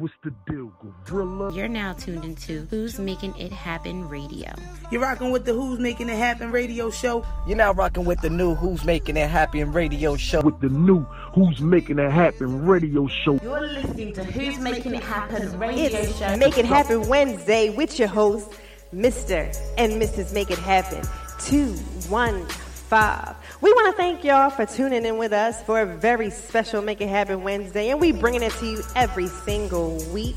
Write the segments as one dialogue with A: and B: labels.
A: What's the deal, Gorilla?
B: You're now tuned into Who's Making It Happen Radio.
C: You're rocking with the Who's Making It Happen radio show.
D: You're now rocking with the new Who's Making It Happen radio show.
A: With the new Who's Making It Happen radio show.
E: You're listening to Who's Making It Happen radio
F: it's
E: show.
F: Make It Happen Wednesday with your hosts, Mr. and Mrs. Make It Happen 215. We want to thank y'all for tuning in with us for a very special Make It Happen Wednesday, and we bringing it to you every single week.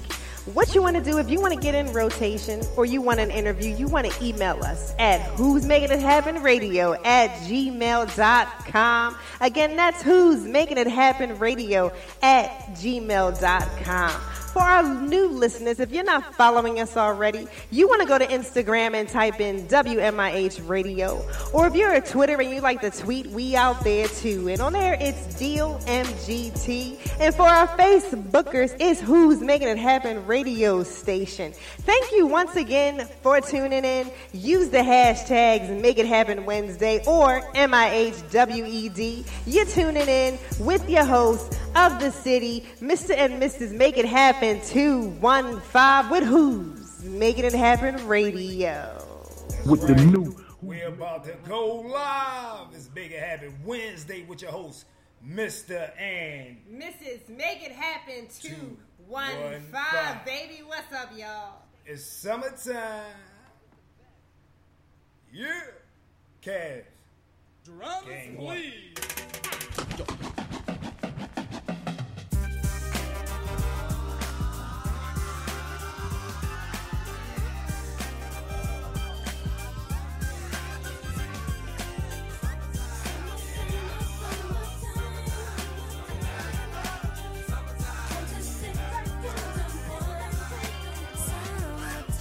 F: What you want to do if you want to get in rotation or you want an interview, you want to email us at who's making it happen radio at gmail.com. Again, that's who's making it happen radio at gmail.com. For our new listeners, if you're not following us already, you want to go to Instagram and type in WMIH Radio. Or if you're a Twitter and you like to tweet, we out there too. And on there, it's Deal MGT. And for our Facebookers, it's Who's Making It Happen Radio Station. Thank you once again for tuning in. Use the hashtags Make It Happen Wednesday or MIHWED. You're tuning in with your host of the city, Mr. and Mrs. Make It Happen 215 with Who's Making It Happen Radio.
A: With the new.
G: We're about to go live. It's Make It Happen Wednesday with your host, Mr. and
F: Mrs. Make It Happen 215.
G: five.
F: Baby, what's up, y'all?
G: It's summertime. Yeah. Cavs.
H: Drums,
G: Game
H: please.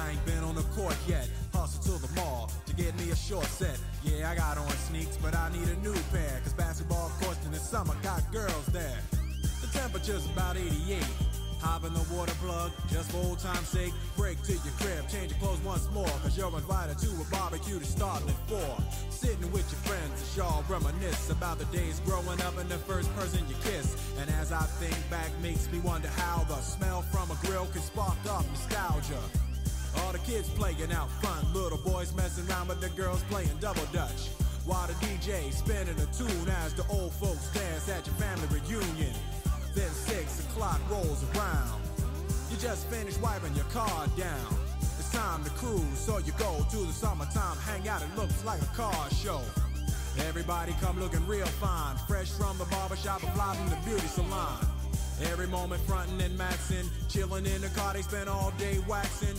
I: I ain't been on the court yet. Hustle to the mall to get me a short set. Yeah, I got on sneaks, but I need a new pair. Cause basketball courts in the summer got girls there. The temperature's about 88. Hop in the water plug, just for old time's sake. Break to your crib, change your clothes once more. Cause you're invited to a barbecue to start at four. Sitting with your friends as y'all reminisce about the days growing up and the first person you kiss. And as I think back, makes me wonder how the smell from a grill can spark up nostalgia. All the kids playing out front, little boys messing around with the girls playing double dutch. While the DJ spinning a tune as the old folks dance at your family reunion. Then six o'clock rolls around. You just finished wiping your car down. It's time to cruise, so you go to the summertime hangout. It looks like a car show. Everybody come looking real fine, fresh from the barbershop and fly from the beauty salon. Every moment frontin' and maxin', chillin' in the car they spend all day waxing.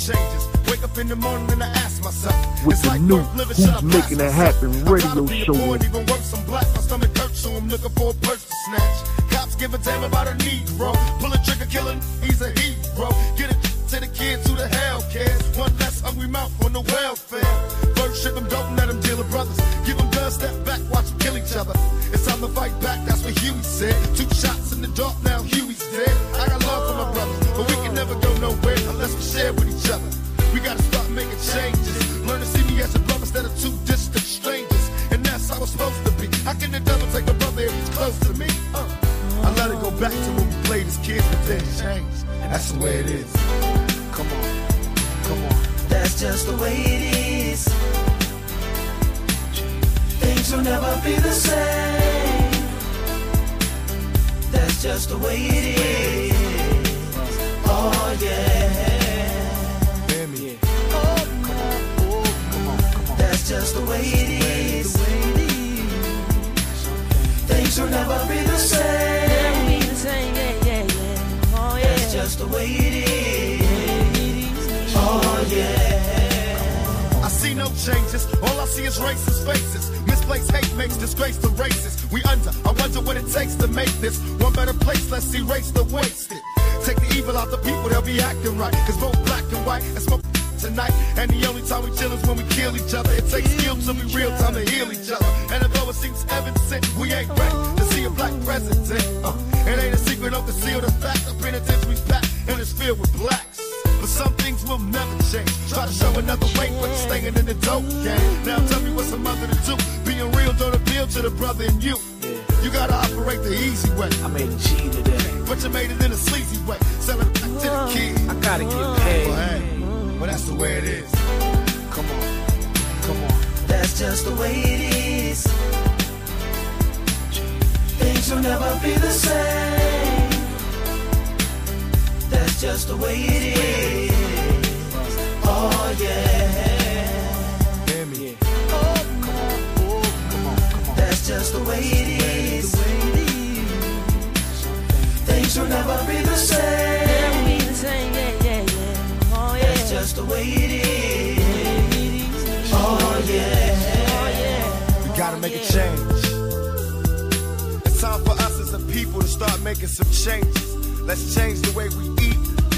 J: Changes. Wake up in the morning and I ask myself.
A: With
J: it's
A: the
J: like
A: new
J: living,
A: Who's Making It Happen radio
J: proud to be a
A: show.
J: even worse, I'm black. My stomach hurts, so I'm looking for a purse to snatch. Cops give a damn about a Negro. Pull a trigger, kill him, he's a hero. Get it to the kids who the hell cares. One less hungry mouth on the welfare.
K: Yeah.
J: Hear me.
K: That's just the way it is. Things will never be the same. That's just the way it is. Oh yeah.
J: We gotta make a change. It's time for us as a people to start making some changes. Let's change the way we eat.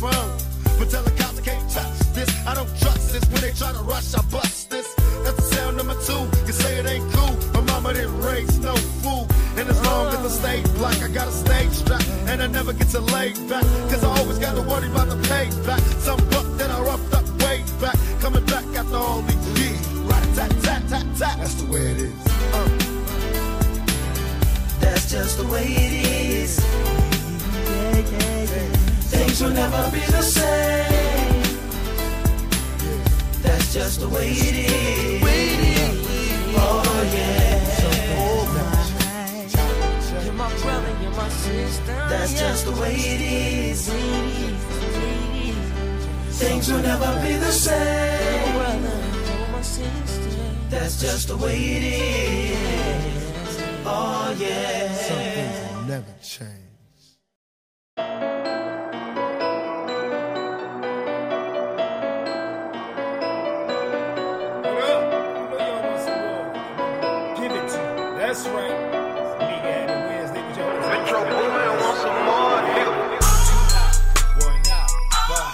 J: But tell the cops I can't touch this. I don't trust this. When they try to rush, I bust this. That's the sound number two. You say it ain't cool. My mama didn't raise no fool. And as long as I stay black, I got a stage strap. And I never get to lay back. Cause I always got to worry about the payback. Some buck that I roughed up way back. Coming back after all these years. Right, tat, tat, tat, tat. That's the way it is. Uh.
K: That's just the way it is. Things will never be the same. That's just the way it is. Oh yeah. You're my brother, you're my sister. That's just the way it is. Things will
L: never be the same. That's just the way it is. Oh yeah.
G: That's right. It's Mega Happy Wednesday with your host. Metro Boomin want some more, One,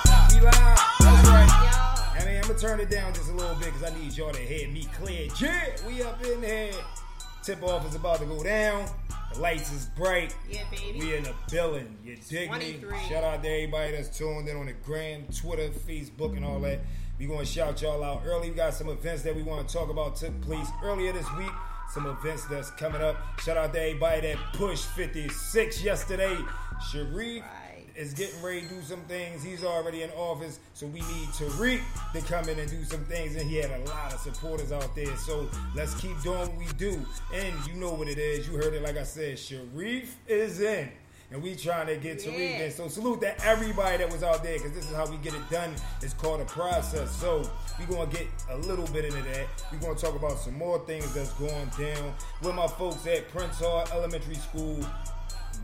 G: five. We live. That's right. I mean, I'm gonna turn it down just a little bit because I need y'all to hear me clear. Yeah, we up in here. Tip off is about to go down. The lights is bright.
F: Yeah, baby.
G: We in the building. You dig me? Shout out to everybody that's tuned in on the gram, Twitter, Facebook, and all that. We gonna shout y'all out early. We got some events that we want to talk about took place earlier this week. Some events that's coming up. Shout out to everybody that pushed 56 yesterday. Sharif is getting ready to do some things. He's already in office, so we need Tariq to come in and do some things. And he had a lot of supporters out there. So let's keep doing what we do. And you know what it is. You heard it like I said. Sharif is in. And we trying to get Tariq
F: Yeah.
G: in. So salute to everybody that was out there because this is how we get it done. It's called a process. So we gonna get a little bit into that. we gonna talk about some more things that's going down with my folks at Prince Hall Elementary School.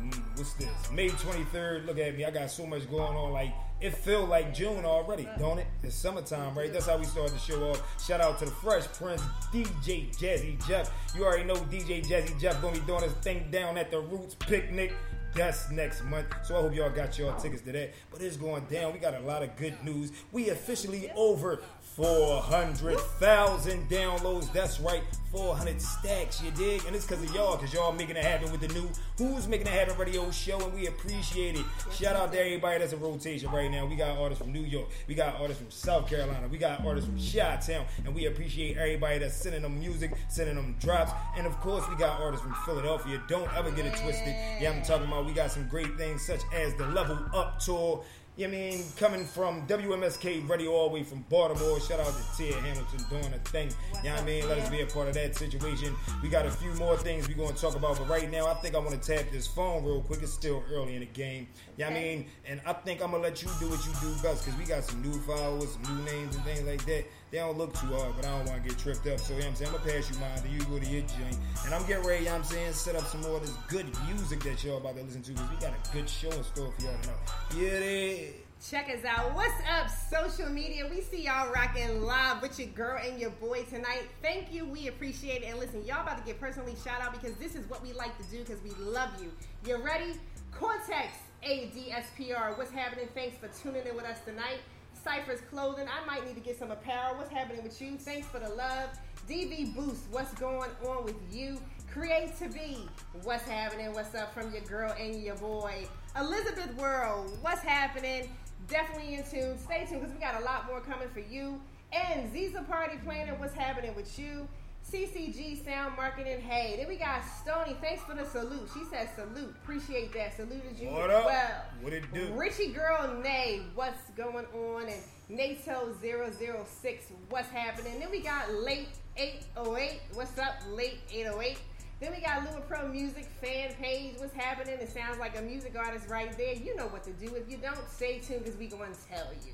G: Mm, What's this? May 23rd. Look at me. I got so much going on. Like, it feel like June already, don't it? It's summertime, right? That's how we started the show off. Shout out to the Fresh Prince, DJ Jazzy Jeff. You already know DJ Jazzy Jeff gonna be doing his thing down at the Roots Picnic. That's next month. So I hope y'all got y'all tickets to that. But it's going down. We got a lot of good news. We officially over 400,000 downloads. That's right, 400 stacks, you dig? And it's because of y'all, because y'all making it happen with the new Who's Making It Happen radio show, and we appreciate it. Shout out to everybody that's in rotation right now. We got artists from New York, we got artists from South Carolina, we got artists from Chi Town, and we appreciate everybody that's sending them music, sending them drops. And of course, we got artists from Philadelphia. Don't ever get it twisted. Yeah, I'm talking about we got some great things such as the Level Up Tour. You mean coming from WMSK Radio all the way from Baltimore? Shout out to Tia Hamilton doing a thing. You know what I mean? Let us be a part of that situation. We got a few more things we're going to talk about, but right now I think I want to tap this phone real quick. It's still early in the game. You know what I mean? And I think I'm going to let you do what you do best because we got some new followers, some new names, and things like that. They don't look too hard, but I don't want to get tripped up. So, you know what I'm saying? I'm going to pass you mine, then you go to your joint. And I'm getting ready, you know what I'm saying, set up some more of this good music that y'all about to listen to because we got a good show in store for y'all tonight. Yeah, is.
F: Check us out. What's up, social media? We see y'all rocking live with your girl and your boy tonight. Thank you. We appreciate it. And listen, y'all about to get personally shout out because this is what we like to do because we love you. You ready? Cortex ADSPR. What's happening? Thanks for tuning in with us tonight. Cypher's Clothing. I might need to get some apparel. What's happening with you? Thanks for the love. DV Boost. What's going on with you? Create to be. What's happening? What's up from your girl and your boy? Elizabeth World. What's happening? Definitely in tune. Stay tuned because we got a lot more coming for you. And Ziza Party Planner. What's happening with you? CCG Sound Marketing. Hey, then we got Stony. Thanks for the salute. She said salute. Appreciate that. Saluted you
G: What
F: as
G: up?
F: well.
G: What it do?
F: Richie Girl Nay, what's going on? And NATO 006, what's happening? Then we got Late 808, what's up, Late 808? Then we got Lua Pro Music fan page, what's happening? It sounds like a music artist right there. You know what to do. If you don't, stay tuned because we going to tell you.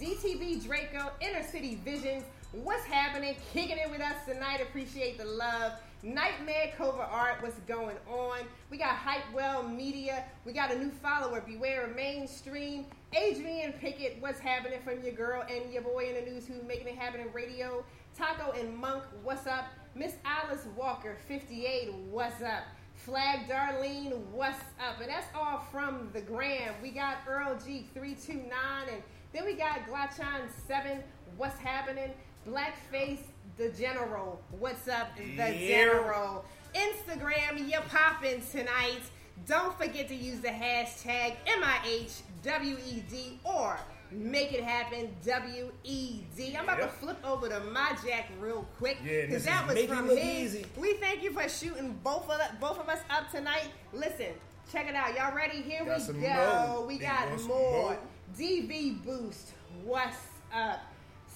F: DTV Draco, Inner City Visions, what's happening? Kicking it with us tonight. Appreciate the love. Nightmare Cover Art, what's going on? We got Hypewell Media. We got a new follower, Beware of Mainstream. Adrian Pickett, what's happening from your girl and your boy in the news who's making it happen in radio. Taco and Monk, what's up? Miss Alice Walker, 58, what's up? Flag Darlene, what's up? And that's all from the gram. We got Earl G, 329, and then we got Glachon 7, what's happening? Blackface, the General, what's up? The
G: Yeah.
F: General. Instagram, you're popping tonight. Don't forget to use the hashtag MIHWED or Make It Happen WED. I'm about to flip over to my jack real quick because
G: this
F: that was from his.
G: Easy.
F: We thank you for shooting both of both of us up tonight. Listen, check it out. Y'all ready? Here
G: Got
F: we go.
G: more.
F: We
G: They
F: got more.
G: more.
F: DV Boost. What's up?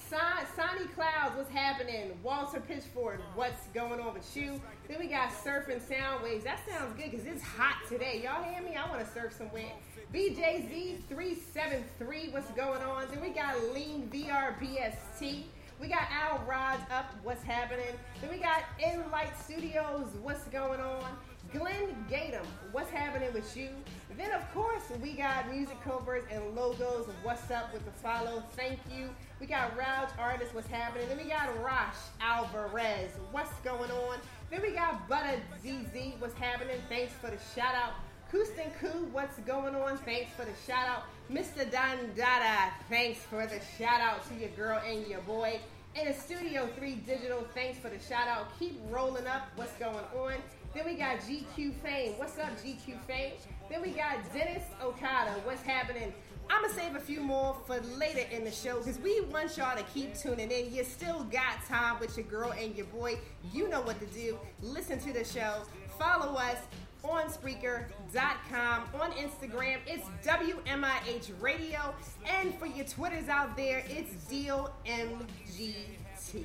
F: Sonny Clouds, what's happening? Walter Pitchford, what's going on with you? Then we got Surfing Sound Waves. That sounds good because it's hot today. Y'all hear me? I want to surf somewhere. BJZ373, what's going on? Then we got Lean VRBST. We got Al Rods up, what's happening? Then we got Enlight Studios, what's going on? Glenn Gatum, what's happening with you? Then, of course, we got Music Covers and Logos, what's up with the follow? Thank you. We got Rouge Artist, what's happening? Then we got Rosh Alvarez, what's going on? Then we got Butter ZZ, what's happening? Thanks for the shout out. Houston Koo, what's going on? Thanks for the shout out. Mr. Don Dada, thanks for the shout out to your girl and your boy. In the Studio 3 Digital, thanks for the shout out. Keep rolling up, what's going on? Then we got GQ Fame. What's up, GQ Fame? Then we got Dennis Okada. What's happening? I'm gonna save a few more for later in the show because we want y'all to keep tuning in. You still got time with your girl and your boy. You know what to do. Listen to the show. Follow us on Spreaker.com. On Instagram, it's WMIH Radio. And for your Twitters out there, it's Deal MGT.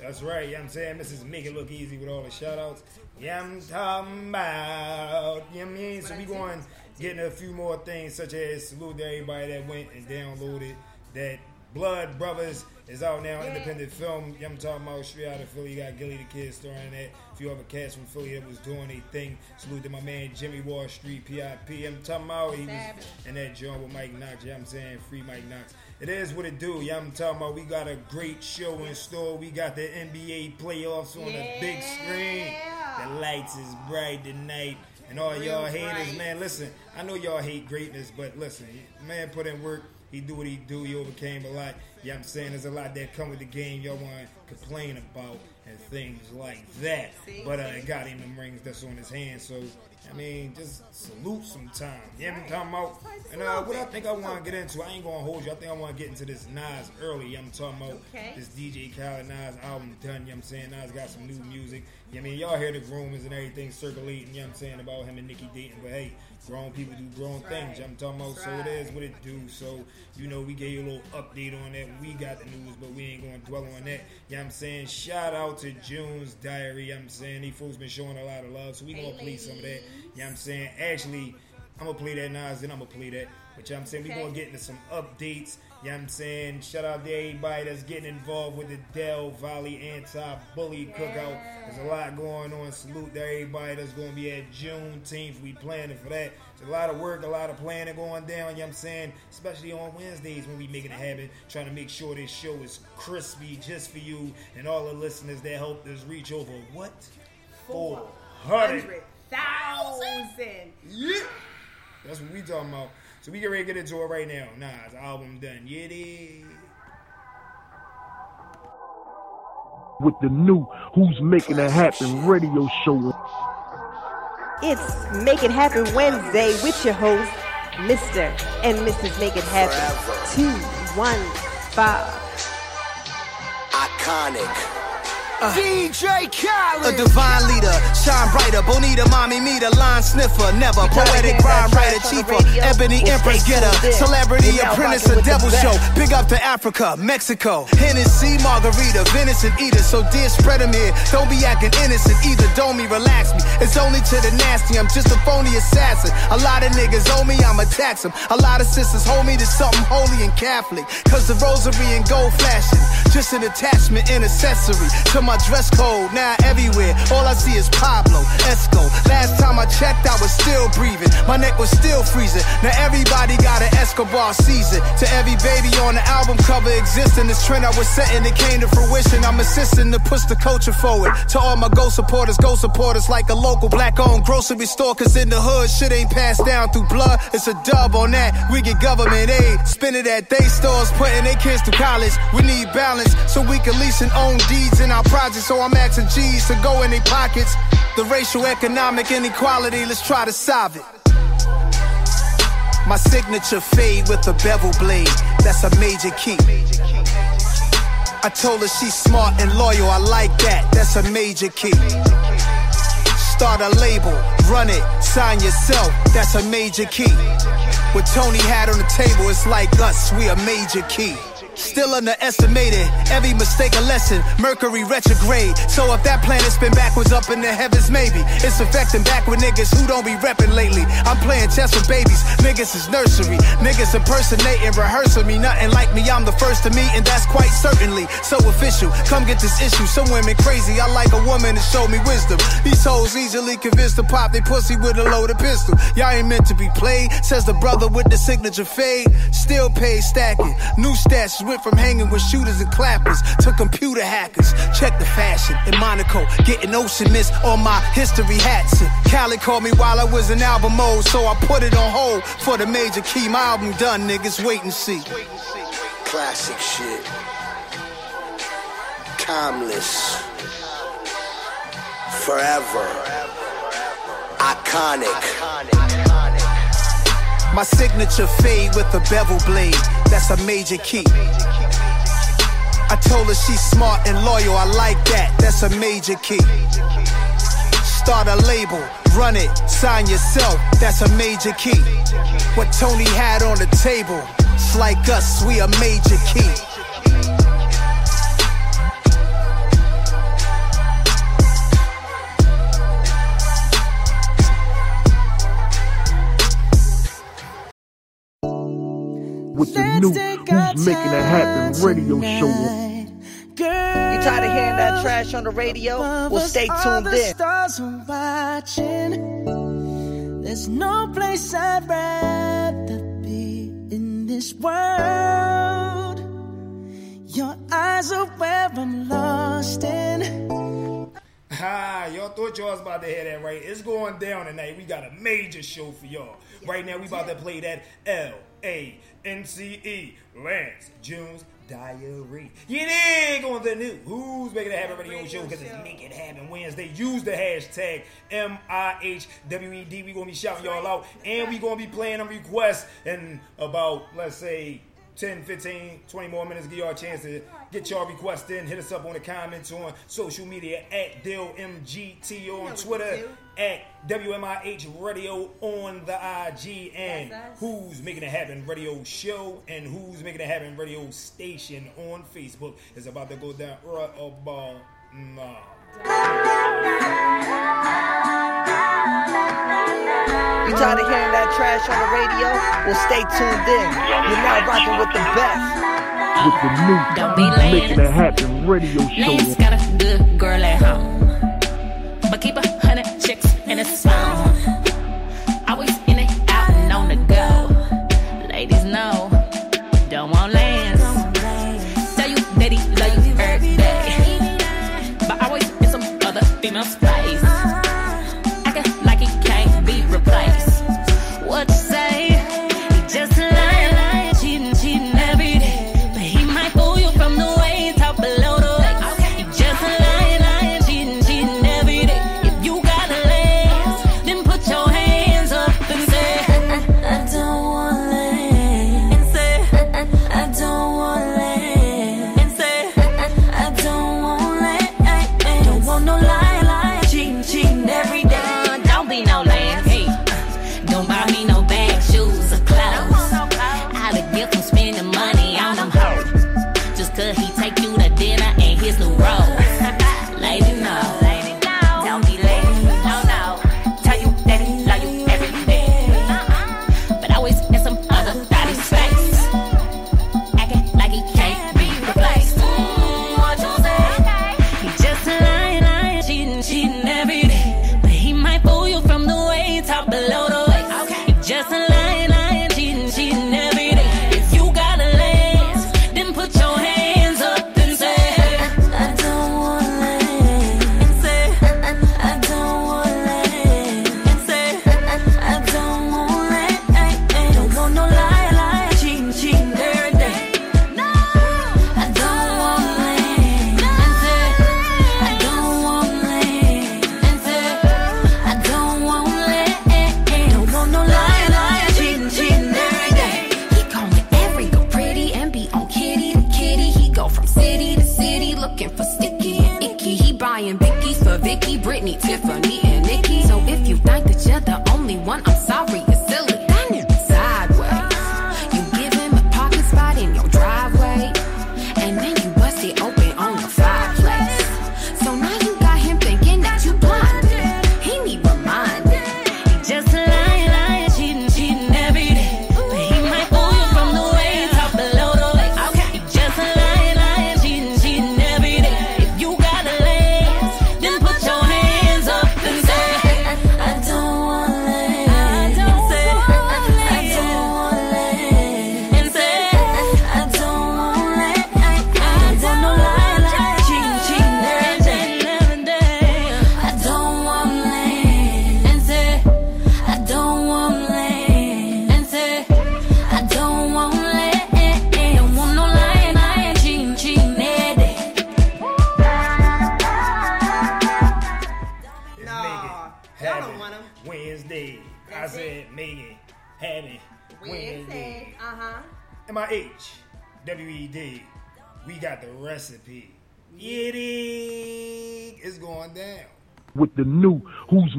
G: That's right. Yeah, I'm saying this is make it look easy with all the shout outs. Yeah, I'm talking about. You know what I mean? So we going getting a few more things, such as salute to everybody that went and downloaded that Blood Brothers is out now, independent film. I'm talking about straight out of Philly. You got Gillie Da Kid starring that. A few other cats from Philly that was doing a thing. Salute to my man Jimmy Wall Street, PIP. I'm talking about he was in that joint with Mike Knox. Yeah, I'm saying free Mike Knox. It is what it do. Yeah, I'm talking about we got a great show in store. We got the NBA playoffs on yeah. the big screen. The lights is bright tonight. And all Real y'all haters, bright. man, listen, I know y'all hate greatness, but listen, man put in work. He do what he do. He overcame a lot. Yeah, I'm saying there's a lot that come with the game y'all want to complain about and things like that. But uh, got him them rings that's on his hand, so I mean, just salute sometime. Yeah, I'm talking about. And uh, what I think I want to get into, I ain't gonna hold you. I think I want to get into this Nas early. I'm talking about okay. this DJ Khaled Nas album done. You know I'm saying Nas got some new music. Yeah, I mean, y'all hear the rumors and everything circulating. You know what I'm saying about him and Nicki Dayton, but hey, grown people do grown right. things. I'm talking about. Right. So it is what it do. So you know, we gave you a little update on that. We got the news, but we ain't gonna dwell on that. Yeah, I'm saying shout out to June's Diary. I'm saying these folks been showing a lot of love, so we gonna play some of that. Yeah, I'm saying actually, I'm gonna play that Nas, then I'm gonna play that. But yeah, I'm saying we gonna get into some updates. Yeah, I'm saying shout out to everybody that's getting involved with the Del Valley anti-bully yeah. cookout. There's a lot going on. Salute to everybody that's gonna be at Juneteenth. We planning for that. There's a lot of work, a lot of planning going down. You know what I'm saying, especially on Wednesdays when we making it happen, trying to make sure this show is crispy just for you and all the listeners that helped us reach over what
F: four hundred thousand.
G: Yeah, that's what we talking about. So we get ready to get into it right now. Nas album done. Yeah.
A: With the new Who's Making It Happen radio show.
F: It's Make It Happen Wednesday with your host, Mr. and Mrs. Make It Happen. 215.
M: Iconic. Uh, DJ Khaled. A divine leader, shine brighter. Bonita, mommy, me, the line sniffer. Never poetic rhyme writer, cheaper. Ebony empress getter. Celebrity apprentice, a devil show. Big up to Africa, Mexico. Hennessy, margarita, venison eater. So dear, spread them here. Don't be acting innocent either. Don't me, relax me. It's only to the nasty. I'm just a phony assassin. A lot of niggas owe me, I'ma tax them. A lot of sisters hold me to something holy and Catholic. Cause the rosary and gold flashing. Just an attachment and accessory to my dress code. Now everywhere, all I see is Pablo, Esco. Last time I checked, I was still breathing. My neck was still freezing. Now everybody got an Escobar season. To every baby on the album cover existing, this trend I was setting, it came to fruition. I'm assisting to push the culture forward. To all my go supporters, go supporters like a local black owned grocery store. Cause in the hood, shit ain't passed down through blood. It's a dub on that. We get government aid, spend it at they stores, putting their kids to college. We need balance so we can lease and own deeds in our so I'm asking G's to go in their pockets. The racial economic inequality, let's try to solve it. My signature fade with a bevel blade, that's a major key. I told her she's smart and loyal, I like that, that's a major key. Start a label, run it, sign yourself, that's a major key. What Tony had on the table, it's like us, we a major key. Still underestimated. Every mistake a lesson. Mercury retrograde. So if that planet's been backwards up in the heavens, maybe it's affecting back with niggas who don't be repping lately. I'm playing chess with babies. Niggas is nursery. Niggas impersonating, rehearsing me. Nothing like me. I'm the first to meet, and that's quite certainly so official. Come get this issue. Some women crazy. I like a woman to show me wisdom. These hoes easily convinced to pop they pussy with a loaded pistol. Y'all ain't meant to be played. Says the brother with the signature fade. Still paid stacking. New stats went from hanging with shooters and clappers to computer hackers. Check the fashion in Monaco, getting ocean mist on my history hats. Khaled called me while I was in album mode, so I put it on hold for the major key. My album done, niggas wait and see.
N: Classic shit. Timeless. Forever. Iconic.
M: My signature fade with a bevel blade. That's a major key. I told her she's smart and loyal. I like that. That's a major key. Start a label, run it, sign yourself. That's a major key. What Tony had on the table, it's like us. We a major key.
A: Making It Happen radio show.
D: You tired of hearing that trash on the radio? Well, stay tuned in.
O: Stars watching. There's no place I'd rather be in this world. Your eyes are where I'm lost in.
G: Ha, y'all thought y'all was about to hear that right. It's going down tonight. We got a major show for y'all. Right now, we about to play that L A N C E Lance Jones Diary. You dig on the new Who's Making It Happen radio show because it's Make It Happen Wednesday. Use the hashtag MIHWED. we going to be shouting y'all out and we going to be playing them requests in about, let's say, 10, 15, 20 more minutes. Give y'all a chance to get y'all requests in. Hit us up on the comments on social media at DillMGT on Twitter, at WMIH Radio on the IG, and Who's Making It Happen Radio Show and Who's Making It Happen Radio Station on Facebook. It's about to go down right about now.
D: You tired of hearing that trash on the radio? Well, stay tuned in. You're now rocking with the best.
A: With the new
B: Don't be lame.
A: Making It Happen radio show.
B: got a good girl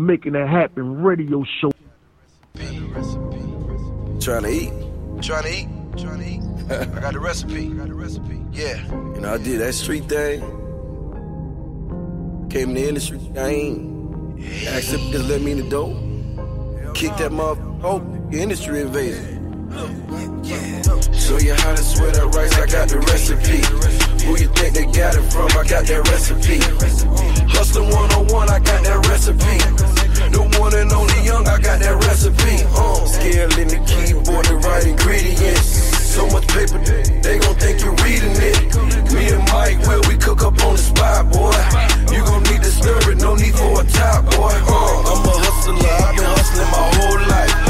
B: making that
G: happen
A: radio show.
P: Trying to eat. Trying to eat. Trying to eat. I got the recipe. I got the recipe. Yeah. You know, I did that street thing. Came in the industry. I ain't. Asked if just let me in the door. Kick that motherfucker. Oh, industry invasion. Show you how to sweat that rice, I got the recipe. Who you think they got it from? I got that recipe. Hustler 101, I got that recipe. The one and only young, I got that recipe. Uh, scale in the keyboard, the right ingredients. So much paper, they gon' think you're reading it. Me and Mike, well, we cook up on the spot, boy. You gon' need to stir it, no need for a top, boy. Uh, I'm a hustler, I've been hustling my whole life.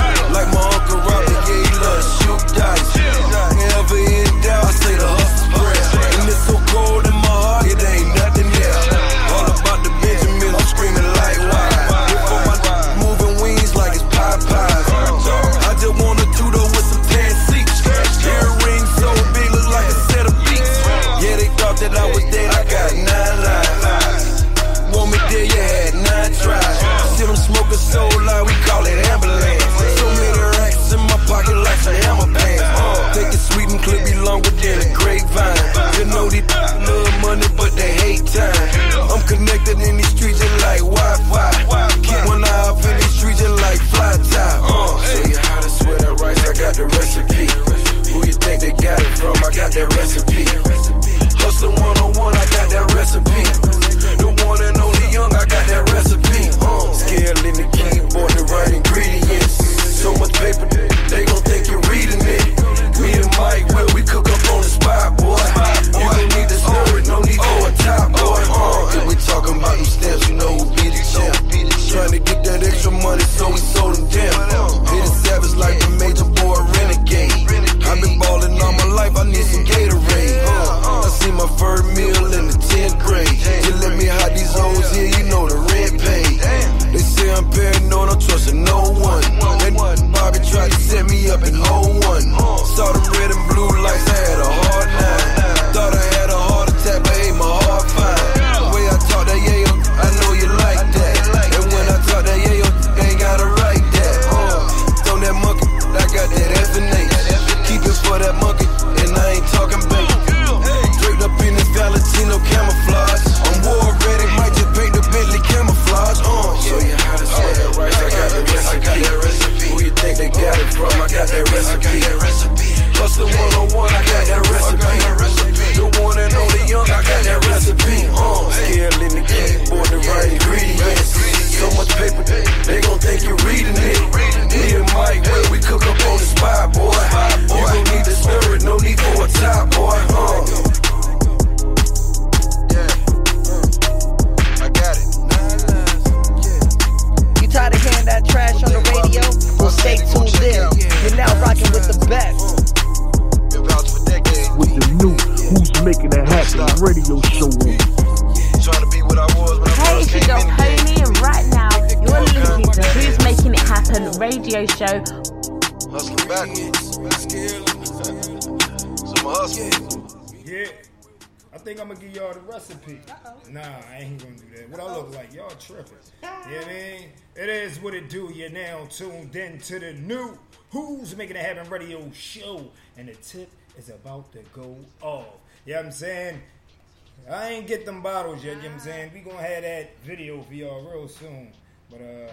G: pee. Uh-oh. Nah, I ain't gonna do that. What Uh-oh. I look like? Y'all tripping. yeah, I man. It is what it do. You're now tuned in to the new Who's Making It Happen radio show. And the tip is about to go off. You know what I'm saying? I ain't get them bottles yet, you know what I'm saying? We gonna have that video for y'all real soon. But, uh,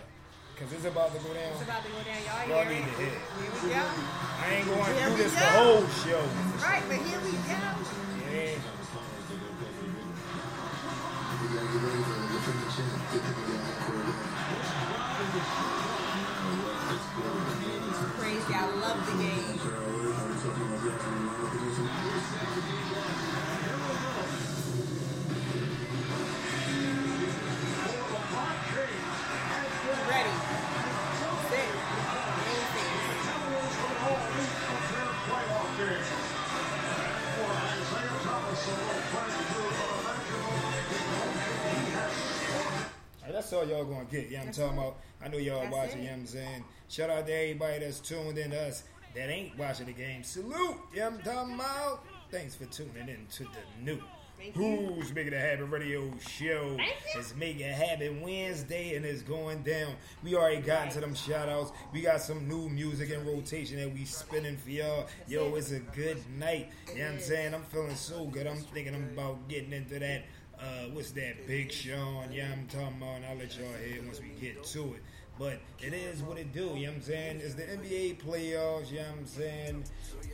G: Cause it's about to go down.
F: It's about to go down. Y'all,
G: y'all need to hit.
F: Here we go.
G: I ain't going to
F: do
G: this
F: go.
G: the whole show.
F: Right, but here we go.
G: Yeah.
F: Crazy. I love the
G: gonna get. Yeah, I'm
F: That's
G: talking
F: it.
G: about. I know y'all
F: That's
G: watching.
F: it.
G: You know what I'm saying? Shout out to everybody that's tuned in to us that ain't watching the game. Salute. Yeah, I'm talking about. Thanks for tuning in to the new.
F: You.
G: Who's Making It Happen radio show? It's Making It Happen Wednesday and it's going down. We already got into them shout outs. We got some new music in rotation that we spinning for y'all. Yo, it's a good night. You know what I'm saying? I'm feeling so good. I'm thinking I'm about getting into that. Uh, what's that? Big Sean. Yeah, I'm talking about. And I'll let y'all hear once we get to it. But it is what it do. You know what I'm saying? It's the NBA playoffs. You know what I'm saying?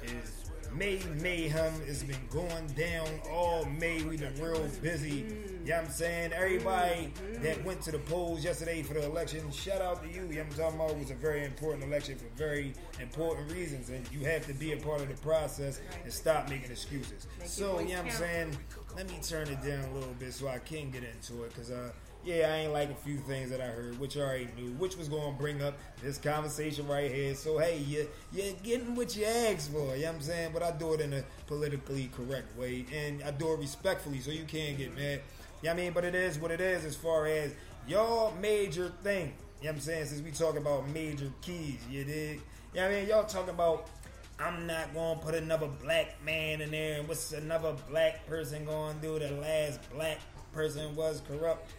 G: It's May mayhem It's been going down all May. We've been real busy. You know what I'm saying? Everybody that went to the polls yesterday for the election, shout out to you. You know what I'm talking about? It was a very important election for very important reasons. And you have to be a part of the process and stop making excuses. So, you know what I'm saying? Let me turn it down a little bit so I can get into it. Because, uh, yeah, I ain't like a few things that I heard, which I already knew, which was going to bring up this conversation right here. So, hey, you, you're getting what you asked for, you know what I'm saying? But I do it in a politically correct way, and I do it respectfully, so you can't get mad. Yeah, I mean, but it is what it is as far as y'all major thing. You know what I'm saying? Since we talk about major keys, you dig? Yeah, I mean, y'all talking about I'm not gonna put another black man in there, and what's another black person gonna do? The last black person was corrupt.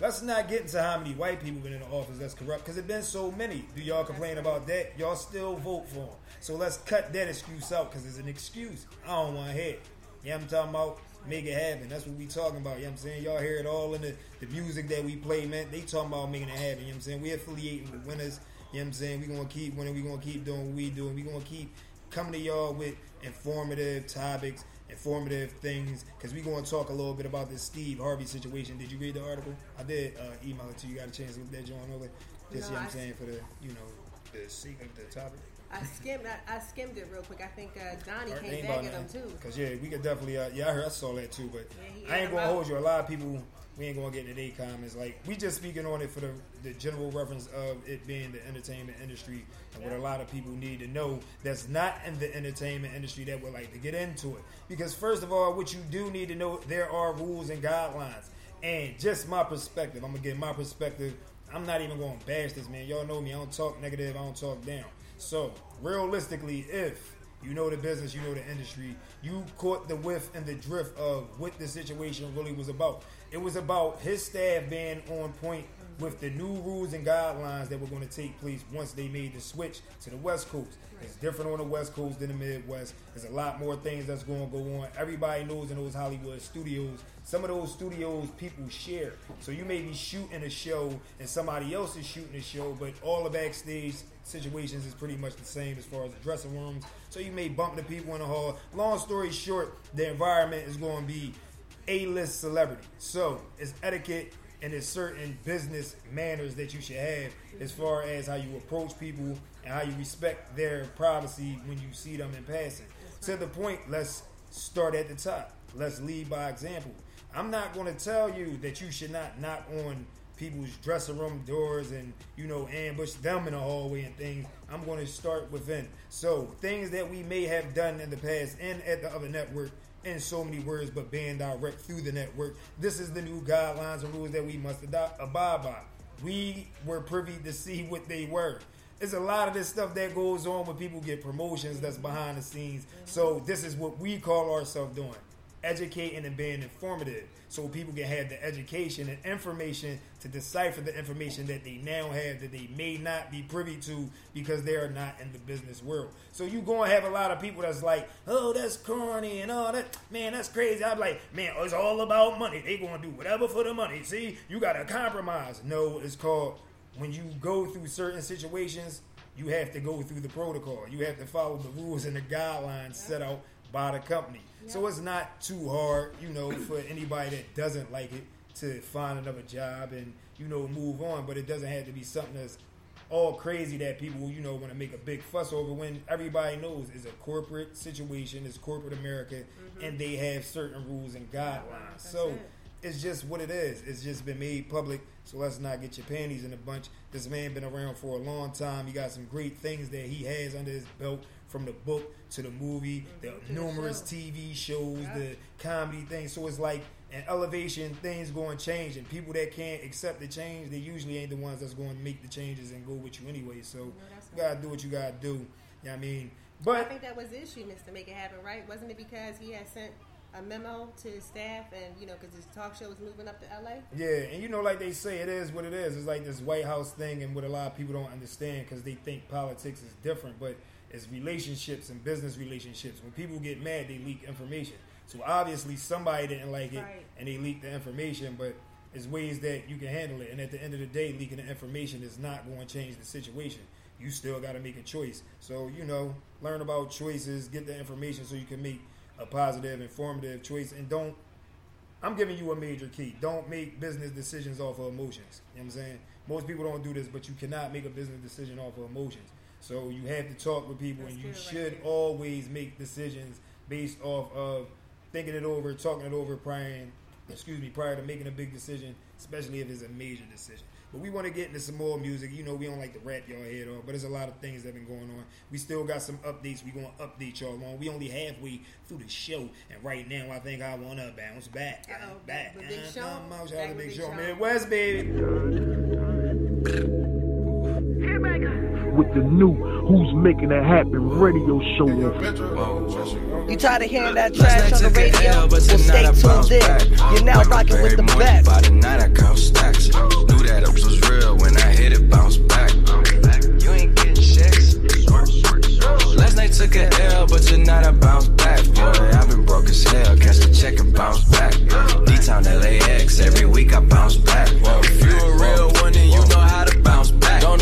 G: Let's not get into how many white people been in the office that's corrupt, because it been so many. Do y'all complain about that? Y'all still vote for them. So let's cut that excuse out, because it's an excuse. I don't want to hear it. Yeah, I'm talking about make it happen. That's what we talking about. You know what I'm saying? Y'all hear it all in the, the music that we play, man. They talking about making it happen. You know what I'm saying? We affiliating with winners. You know what I'm saying? we to keep winning. we to keep doing what we doing. we going to keep coming to y'all with informative topics, informative things, because we going to talk a little bit about this Steve Harvey situation. Did you read the article? I did uh, email it to you. You got a chance to look that joint over? Just,
F: No,
G: you know what I'm saying, for the, you know, the sake of the topic.
F: I skimmed. I, I skimmed it real quick. I think uh, Donnie
G: Art
F: came back at him too.
G: Cause yeah, we could definitely. Uh, yeah, I heard. I saw that too. But
F: he
G: I ain't gonna hold you. A lot of people. We ain't gonna get into their comments. Like we just speaking on it for the the general reference of it being the entertainment industry and what a lot of people need to know that's not in the entertainment industry that would like to get into it. Because first of all, what you do need to know, there are rules and guidelines. And just my perspective, I'm gonna get my perspective. I'm not even gonna bash this man. Y'all know me. I don't talk negative. I don't talk down. So realistically, if you know the business, you know the industry, you caught the whiff and the drift of what the situation really was about. It was about his staff being on point with the new rules and guidelines that were going to take place once they made the switch to the West Coast. It's different on the West Coast than the Midwest. There's a lot more things that's going to go on. Everybody knows in those Hollywood studios. Some of those studios people share. So you may be shooting a show and somebody else is shooting a show, but all the backstage situations is pretty much the same as far as dressing rooms. So you may bump the people in the hall. Long story short, the environment is going to be a-list celebrity. So it's etiquette and there's certain business manners that you should have as far as how you approach people and how you respect their privacy when you see them in passing. To the point, let's start at the top. Let's lead by example. I'm not going to tell you that you should not knock on people's dressing room doors and you know ambush them in the hallway and things. I'm going to start within. So things that we may have done in the past and at the other network in so many words, but being direct through the network. This is the new guidelines and rules that we must ado- abide by. We were privy to see what they were. There's a lot of this stuff that goes on when people get promotions that's behind the scenes. So this is what we call ourselves doing. Educating and being informative. So people can have the education and information to decipher the information that they now have that they may not be privy to because they are not in the business world. So you gonna have a lot of people that's like, oh, that's corny and all that. Man, that's crazy. I'm like, man, it's all about money. They gonna do whatever for the money. See, you gotta compromise. No, it's called when you go through certain situations, you have to go through the protocol. You have to follow the rules and the guidelines set out by the company. So it's not too hard, you know, for anybody that doesn't like it to find another job and, you know, move on. But it doesn't have to be something that's all crazy that people, you know, want to make a big fuss over when everybody knows it's a corporate situation, it's corporate America, mm-hmm. and they have certain rules and guidelines. so it's just what it is. It's just been made public. So let's not get your panties in a bunch. This man been around for a long time. He got some great things that he has under his belt, from the book to the movie, the numerous TV shows, the comedy thing. So it's like an elevation, things going to change, and people that can't accept the change, they usually ain't the ones that's going to make the changes and go with you anyway. So you gotta do what you gotta do. You know what I mean? But I
F: think that was the issue, Mr. Make It Happen, right? Wasn't it because he had sent a memo to his staff and, you know, because his talk show was moving up to LA?
G: yeah, and you know, like they say, it is what it is. It's like this White House thing, and what a lot of people don't understand because they think politics is different, but it's relationships and business relationships. When people get mad, they leak information. So obviously, somebody didn't like it,
F: Right.
G: and they leaked the information, but. There's ways that you can handle it, and at the end of the day, leaking the information is not going to change the situation. You still got to make a choice. So you know, learn about choices, get the information so you can make a positive, informative choice, and don't I'm giving you a major key. Don't make business decisions off of emotions. You know what I'm saying? Most people don't do this, but you cannot make a business decision off of emotions. So you have to talk with people, and you should always make decisions based off of thinking it over, talking it over prior, excuse me, prior to making a big decision, especially if it's a major decision. But we want to get into some more music. You know, we don't like to rap y'all head off, but there's a lot of things that have been going on. We still got some updates. We gonna update y'all on. We only halfway through the show, and right now I think I wanna bounce back, uh, back.
F: with Big
G: Uh,
F: Sean?
G: come on, shout out
F: Back
G: to
F: with
G: Big
F: Big
G: Sean,
F: Sean.
G: Midwest, baby.
A: With the new Who's Making It Happen radio show on
D: You tired of hearing that trash on the radio? Well, stay tuned in. You're now rocking with the best.
Q: By the night I count stacks. Knew that it was real when I hit it, bounce back. You ain't getting checks. Last night took a L, but tonight I bounce back. Boy, I've been broke as hell. Catch the check and bounce back. D-Town LAX, every week I bounce back. If you a real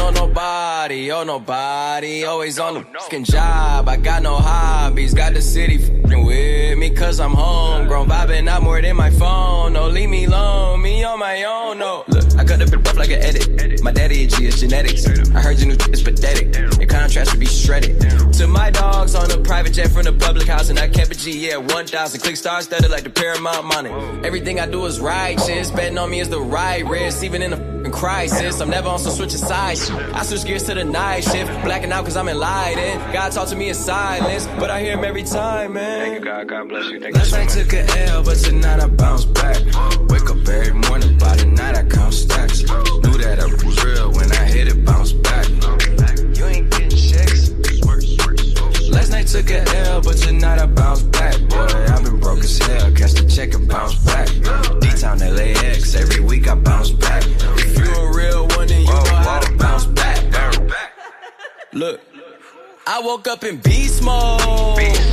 Q: know nobody, oh nobody. Always on the fucking job. I got no hobbies. Got the city fucking with me, cause I'm homegrown. Vibing out more than my phone. No, leave me alone. Me on my own, no. Cut the bit rough like an edit. My daddy a G, it's genetics. I heard your new is pathetic. Your contrast should be shredded. To my dogs on a private jet from the public house, and I kept a G, yeah, 1,000. Click stars studded like the Paramount money. Everything I do is righteous. Betting on me is the right risk, even in a fucking crisis. I'm never on some switching sides. I switch gears to the night shift. Blacking out cause I'm enlightened. God talk to me in silence, but I hear him every time, man. Thank you, God. God bless you. Thank Last night took a L, but tonight I bounce back. Wake up every morning, by the night I count stacks. Knew that I was real when I hit it, bounce back. You ain't getting checks. Last night took a L, but tonight I bounce back. Boy, I've been broke as hell. Catch the check and bounce back. D-Town LAX, every week I bounce back. If you a real one, then you know how to bounce back. Look. I woke up in beast mode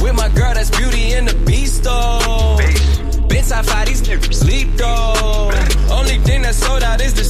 Q: with my girl that's beauty in the beast though. Been top five, these niggas sleep though. Only thing that's sold out is the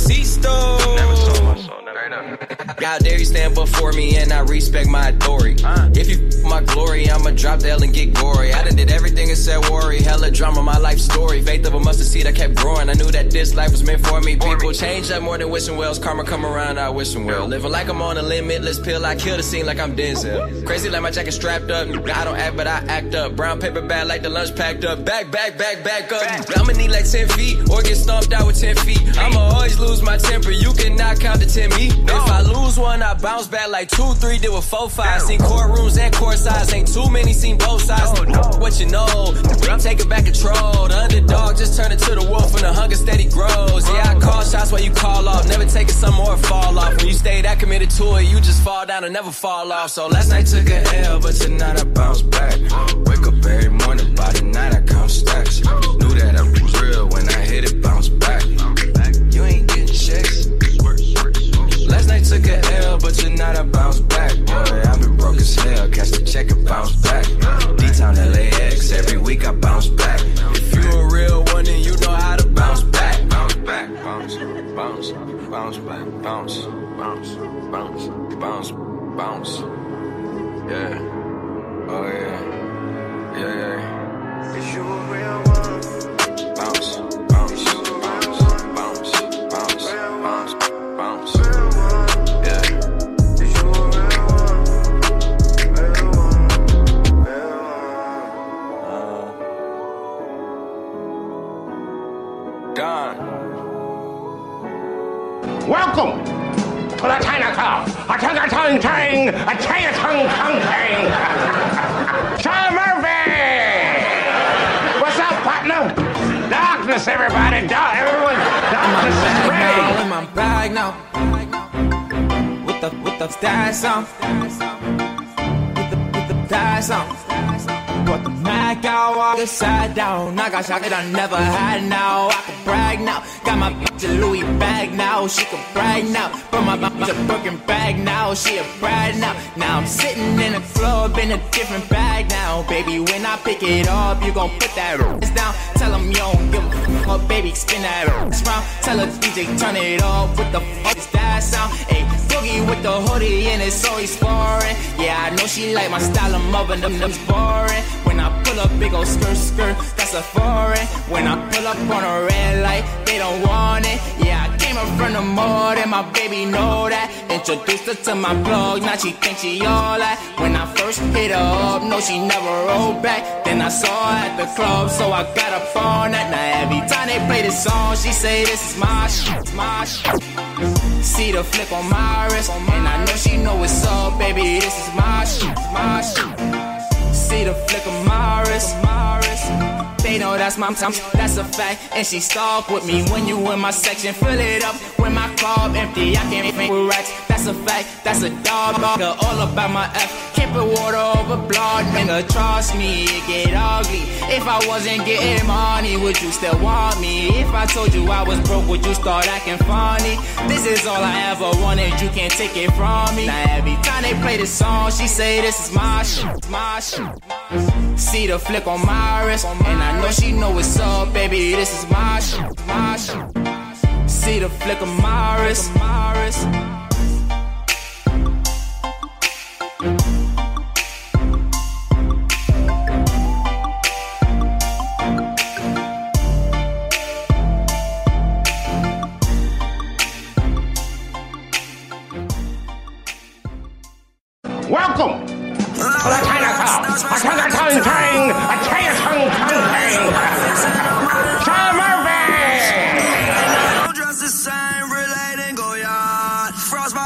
Q: seat stove. God dare you stand before me and I respect my authority. If you f- my glory, I'ma drop the L and get gory. I done did everything and said worry. Hella drama, my life story. Faith of a mustard seed, I kept growing. I knew that this life was meant for me. People change up more than wishing wells. Karma come around, I wish them well. Living like I'm on a limitless pill. I kill the scene like I'm Denzel. Crazy like my jacket strapped up. I don't act, but I act up. Brown paper bag like the lunch packed up. Back, back, back, back up. I'ma need like 10 feet or get stomped out with 10 feet. I'ma always lose my temper. You cannot count to 10 me. If I lose one, I bounce back like 2, 3, did with 4, 5. Seen courtrooms and court sides. Ain't too many, seen both sides. Oh, what you know, I'm taking back control. The underdog just turned into the wolf and the hunger steady grows. Yeah, I call shots while you call off. Never taking some more fall off. When you stay that committed to it, you just fall down and never fall off. So last night took a L, but tonight I bounce back. Wake up every morning, by the night I count stacks. Knew that I was real when I hit it, bounce back. Took a L, but you're not a bounce back. Boy, I've been broke as hell. Catch the check and bounce back. D-Town LAX, every week I bounce back. If you a real one, then you know how to bounce back. Bounce back, bounce, bounce, bounce back, bounce, bounce, bounce, bounce, bounce. Yeah. Oh yeah. Yeah, yeah. If you a real one.
R: Welcome to the Chinatown. A China Tong Tang, a Chinatown Tong Tang. Sean Murphy! What's up, partner? Darkness
A: everybody. Doug, everyone. Douglas is
S: now,
A: ready.
S: in my bag now. With the with the stash on. With the with the dash on. Brought the Mac out, walk it side down. I got shot that I never had now. I can brag now. Got my bitch a Louis bag now. She can brag now. Brought my bitch a Birkin bag now. She a brag now. Now I'm sitting in a club in a different bag now. Baby, when I pick it up, you gon' put that ass down. Tell them you don't give a fuck, baby. Spin that ass round. Tell her DJ turn it up. What the fuck is that sound? Hey, boogie with the hoodie and it's always foreign. Yeah, I know she like my style. I'm them them's boring. When I pull up, big old skirt, skirt, that's a foreign. When I pull up on a red light, they don't want it. Yeah, I came up from the mud and my baby know that. Introduced her to my plug, now she thinks she all that. When I first hit her up, no, she never rolled back. Then I saw her at the club, so I got up on that. Now every time they play this song, she say this is my shit, it's my shit. See the flip on my wrist, and I know she know what's up, baby. This is my shit, it's my shit. See the flick of my wrist. They know that's my time, that's a fact. And she stalk with me when you in my section. Fill it up when my club empty. I can't make with racks. That's a fact, that's a dog. Nigga, all about my F. Can't put water over blood, nigga. Trust me, it get ugly. If I wasn't getting money, would you still want me? If I told you I was broke, would you start acting funny? This is all I ever wanted, you can't take it from me. Now every time they play this song, she say this is my shit, my shit. See the flick on my wrist, and I know she know what's up, baby. This is my shit, my shit. See the flick of my wrist.
A: Welcome to the Chinatown.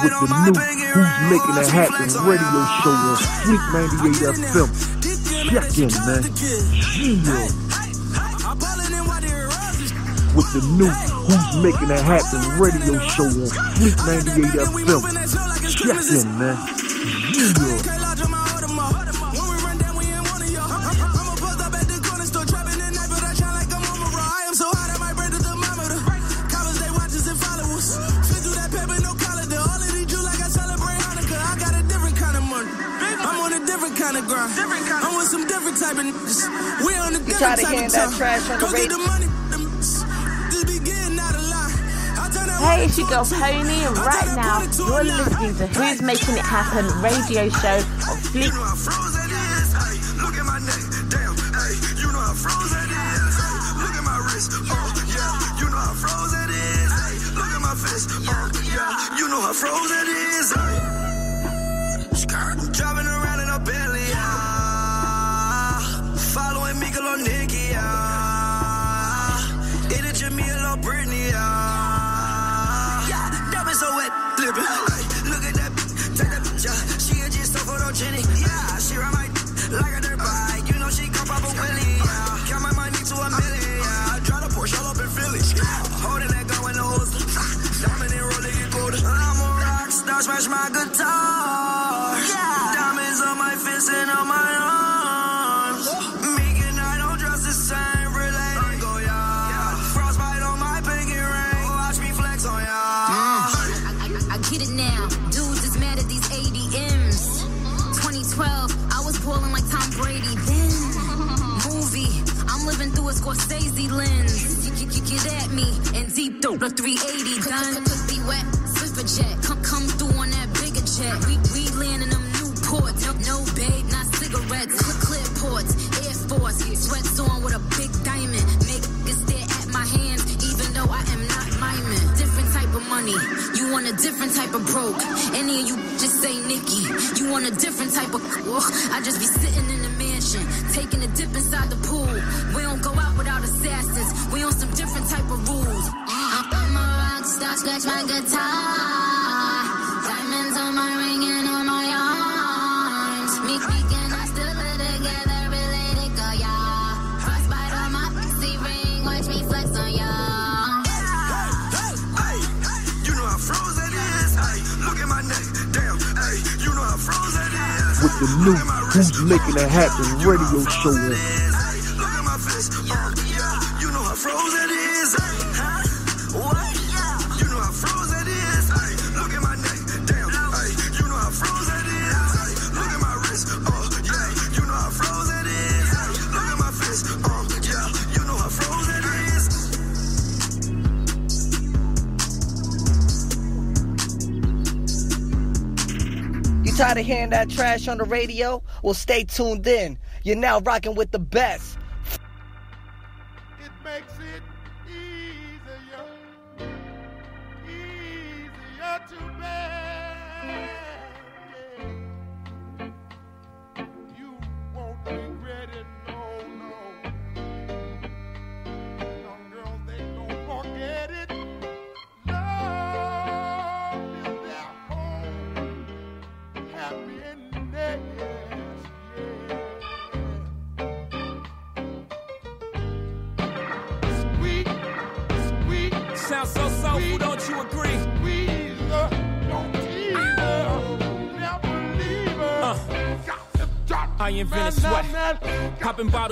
I: With the new Who's Making It Happen radio show on Sweet 98 FM. Check in, man. Yeah. With the new Who's Making It Happen radio show on Sweet 98 FM. Check in, man. Yeah.
P: Type of niggas. We on
D: You
P: different
D: try to
P: type of time.
D: trash on the
P: Go get
D: radio?
P: the money. This be getting out of line. I turn that
B: Hey, it's your girl Pony, and right now you're listening to Who's Making It Happen radio show on Fleek.
P: Look
T: through the 380 done. Could wet, Swiffer jet. Come, come through on that bigger jet. We, we land in them new ports. No, no babe, not cigarettes. Clip, clip ports, Air Force. Sweats on with a big diamond. Make niggas stare at my hands, even though I am not miming. Different type of money. You want a different type of broke. Any of you just say Nikki. You want a different type of. Ugh, I just be sitting in the mansion, taking a dip inside the pool. We don't go out without assassins. We on some different type of rules. I'm a rock star, scratch my guitar. Diamonds on my ring and on my arms. Me speaking, I still together, related, y'all. Frostbite on my ring, watch me flex on
A: y'all. Hey, hey, hey,
P: you know how frozen. Hey, look at my neck, damn. Hey, you know how frozen. With the new Who's Making It
D: Happen radio show. Hearing that trash on the radio? Well, stay tuned in. You're now rocking with the best.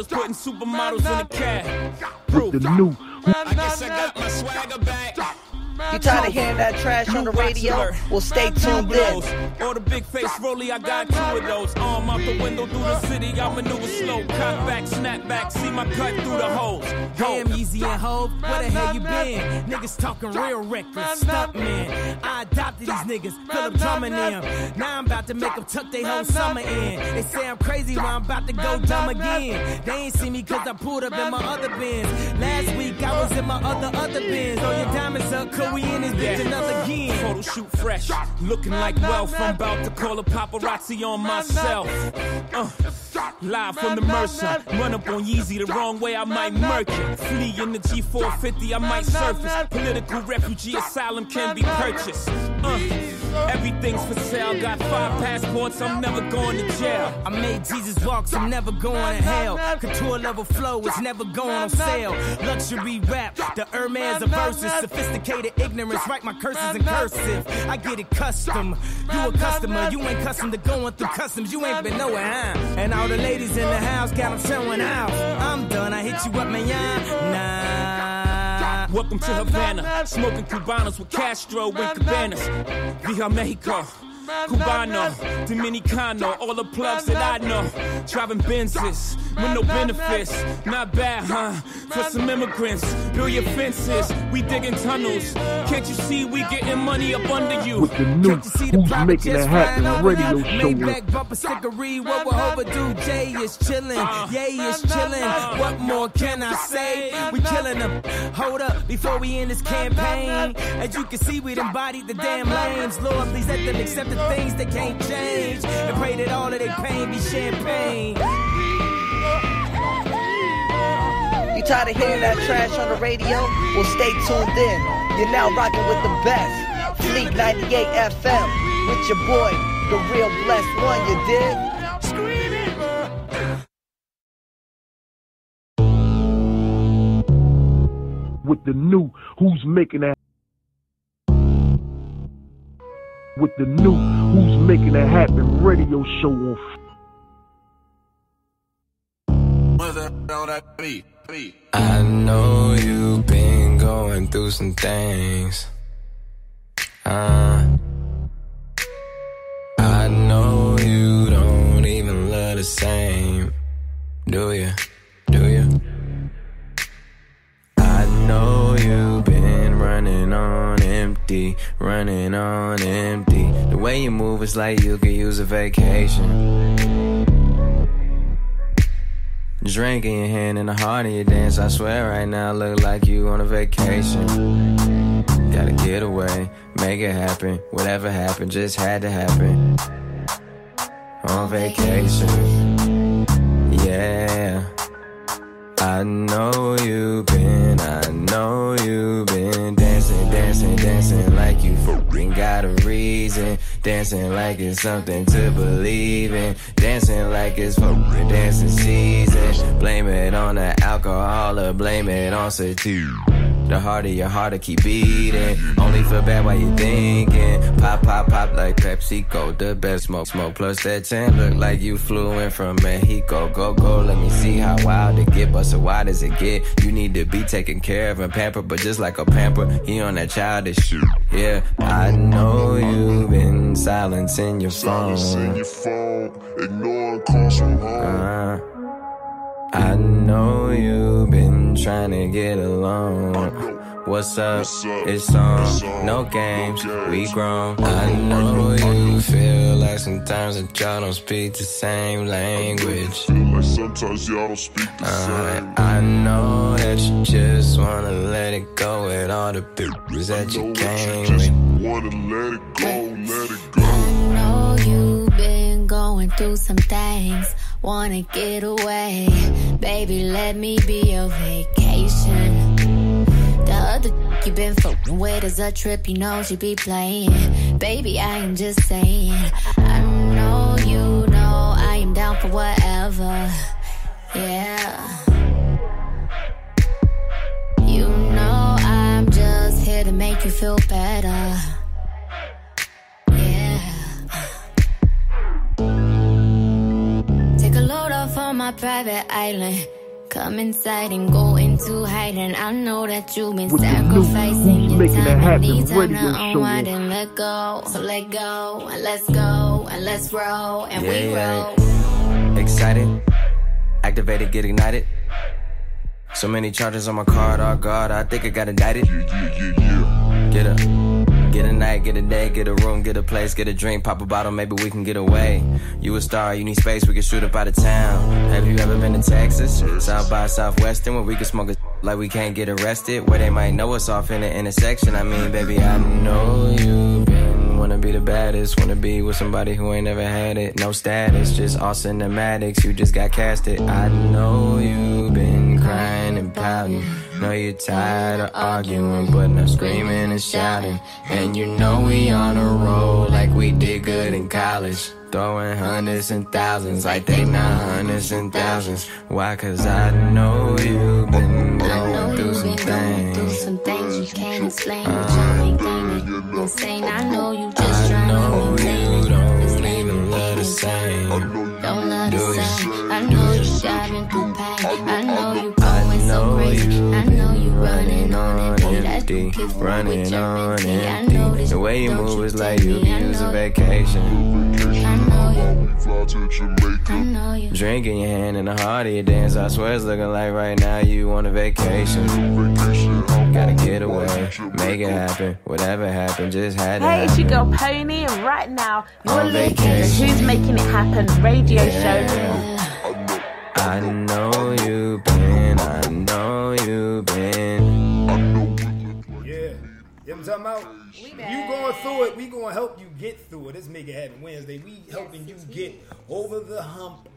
U: Putting supermodels in the cab.
A: with the new
U: I guess I got my swagger back.
D: You tired of hearing that trash on the radio? Well, stay tuned in.
U: Or the big face rolly, I got two of those. Arm out the window through the city, I maneuver slow. Cut back, snap back, see my cut through the holes.
I: Damn, Yeezy and Hov, where the hell you been? Niggas talking real reckless, stunt man. I adopted these niggas, Phillip Drummond them. Now I'm about to make them tuck their whole summer in. They say I'm crazy, but I'm about to go dumb again. They ain't see me cause I pulled up in my other Benz. Last week I was in my other, other Benz. Oh, your diamonds up, could we in this bitch another again?
U: Photo shoot fresh, looking like wealth. I'm about to call a paparazzi on myself. Uh, live from the Mercer, run up on Yeezy the wrong way, I might murk it. Flee in the G450, I might surface. Political refugee asylum can be purchased. Uh, everything's for sale, got five passports, I'm never going to jail.
I: I made Jesus walks, I'm never going to hell. Couture level flow is never going on sale. Luxury rap, the Hermes of verses. Sophisticated ignorance, write my curses in cursive. I get it custom. You a customer, you ain't custom to going through customs. You ain't been nowhere, huh? And all the ladies in the house got them showing out. I'm done, I hit you up, man. Nah.
U: Welcome to Havana, smoking Cubanos with Castro and Cabanas. Via Mexico. Cubano, Dominicano, all the plugs that I know. Driving Benzes with no benefits. Not bad, huh? For some immigrants, build your fences. We digging tunnels. Can't you see we getting money up under you?
A: with the new Who's Making It Happen radio show on
I: Maybach bumper stickery, what we're overdue. Jay is chillin', Yay is chillin'. What more can I say? We killing them. Hold up, before we end this campaign. As you can see, we embodied the damn lames. Lord, please let them accept the things they can't change. And pray that all of their pain be champagne.
D: You tired of hearing that trash on the radio? Well, stay tuned in. You're now rocking with the best. Fleet 98 FM with your boy, the real blessed one, you dig?
A: with the new Who's Making It with the new Who's Making It Happen radio show on
Q: I know you've been going through some things. Uh, I know you don't even love the same. Do you? Do you? I know you've been running on empty, running on empty. The way you move is like you could use a vacation. Drink in your hand and the heart of your dance. I swear right now, look like you on a vacation. Gotta get away, make it happen. Whatever happened, just had to happen. On vacation, yeah. I know you've been, I know you've been dancing, dancing, dancing like you fucking got a reason. Dancing like it's something to believe in. Dancing like it's fucking dancing season. Blame it on the alcohol or blame it on sativa. The harder your heart to keep beating. Only feel bad while you thinking. Pop, pop, pop like PepsiCo. The best smoke, smoke. Plus that tan look like you flew in from Mexico. Go, go, let me see how wild it get. But so wide does it get? You need to be taken care of and pampered. But just like a pamper, he on that childish shit. Yeah, I know you've been silencing your phone.
V: Ignoring calls from home.
Q: Uh, I know you've been trying to get along. What's up? It's on. No games. We grown. I know you feel like sometimes that y'all don't speak the same language.
V: Like sometimes y'all don't speak the uh, same.
Q: I know that you just wanna let it go with all the bitches that you came with.
V: Wanna let it go, let it go.
L: I know you've been going through some things. Wanna get away. Baby, let me be your vacation. The other you been fucking with is a trip, you know she be playing. Baby, I am just saying. I know you know I am down for whatever. Yeah. You know I'm just here to make you feel better. My private island. Come inside and go into hiding. I know that you've been
A: With the new
L: sacrificing
A: Who's
L: your
A: Making It
L: time. I
A: Happen
L: need time
A: radio
L: to
A: show
L: unwind
A: on
L: and let go. So let go and let's go and let's roll and we
Q: Yeah,
L: roll.
Q: yeah. Excited, activated, get ignited. So many charges on my card, oh god, I think I got indicted. Get a, get a night, get a day, get a room, get a place, get a drink, pop a bottle, maybe we can get away. You a star, you need space, we can shoot up out of town. Have you ever been to Texas? South by Southwestern, where we can smoke a like we can't get arrested, where they might know us off in the intersection. I mean, baby, I know you been wanna be the baddest, wanna be with somebody who ain't never had it. No status, just all cinematics. You just got casted. I know you've been crying and pouting. Know you're tired of arguing, but no screaming and shouting. And you know we on a roll like we did good in college. Throwing hundreds and thousands like they not hundreds and thousands. Why? Cause I know you've been going through some things.
L: some things you can't explain. You trying to insane. I know you just trying
Q: know you don't even love the same.
L: Don't love the same. I know you driving through 50, running on empty.
Q: The way you move is like you use a vacation. Drink in your hand in the heart of your dance. I swear it's looking like right now you on a vacation. Gotta get away, make it happen. Whatever happened, just had it.
E: Hey, it's your girl Pony, and right now you're listening to Who's Making It Happen radio show.
Q: I know you've been, I know you've been.
G: Yeah. You know what I'm talking about? You going through it, we gonna help you get through it. Let's make it happen Wednesday. We helping you get over the hump.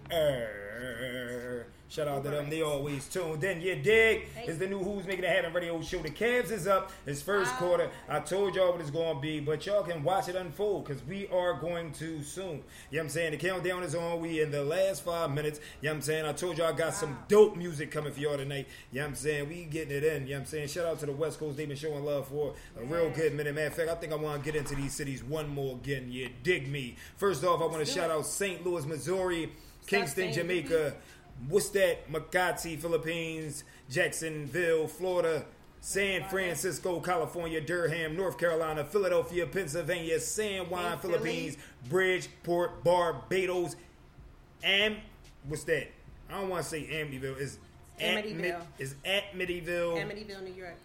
G: Shout out to them, they always tuned in. You dig? It's the new Who's Making It Happen radio show. The Cavs is up. It's first quarter. I told y'all what it's gonna be, but y'all can watch it unfold because we are going to soon. You know what I'm saying? The countdown is on. We in the last five minutes. You know what I'm saying? I told y'all I got some dope music coming for y'all tonight. You know what I'm saying? We getting it in. You know what I'm saying? Shout out to the West Coast. They've been showing love for a real good minute. Matter of fact, I think I want to get into these cities one more again. You dig me? First off, I want to shout out St. Louis, Missouri, Kingston, Jamaica. What's that? Makati, Philippines, Jacksonville, Florida, San Francisco, California, Durham, North Carolina, Philadelphia, Pennsylvania, San Juan, Philippines, Bridgeport, Barbados, and what's that? I don't want to say Amityville. It's
F: Amityville.
G: Mid- It's at Amityville.
F: Amityville, New York.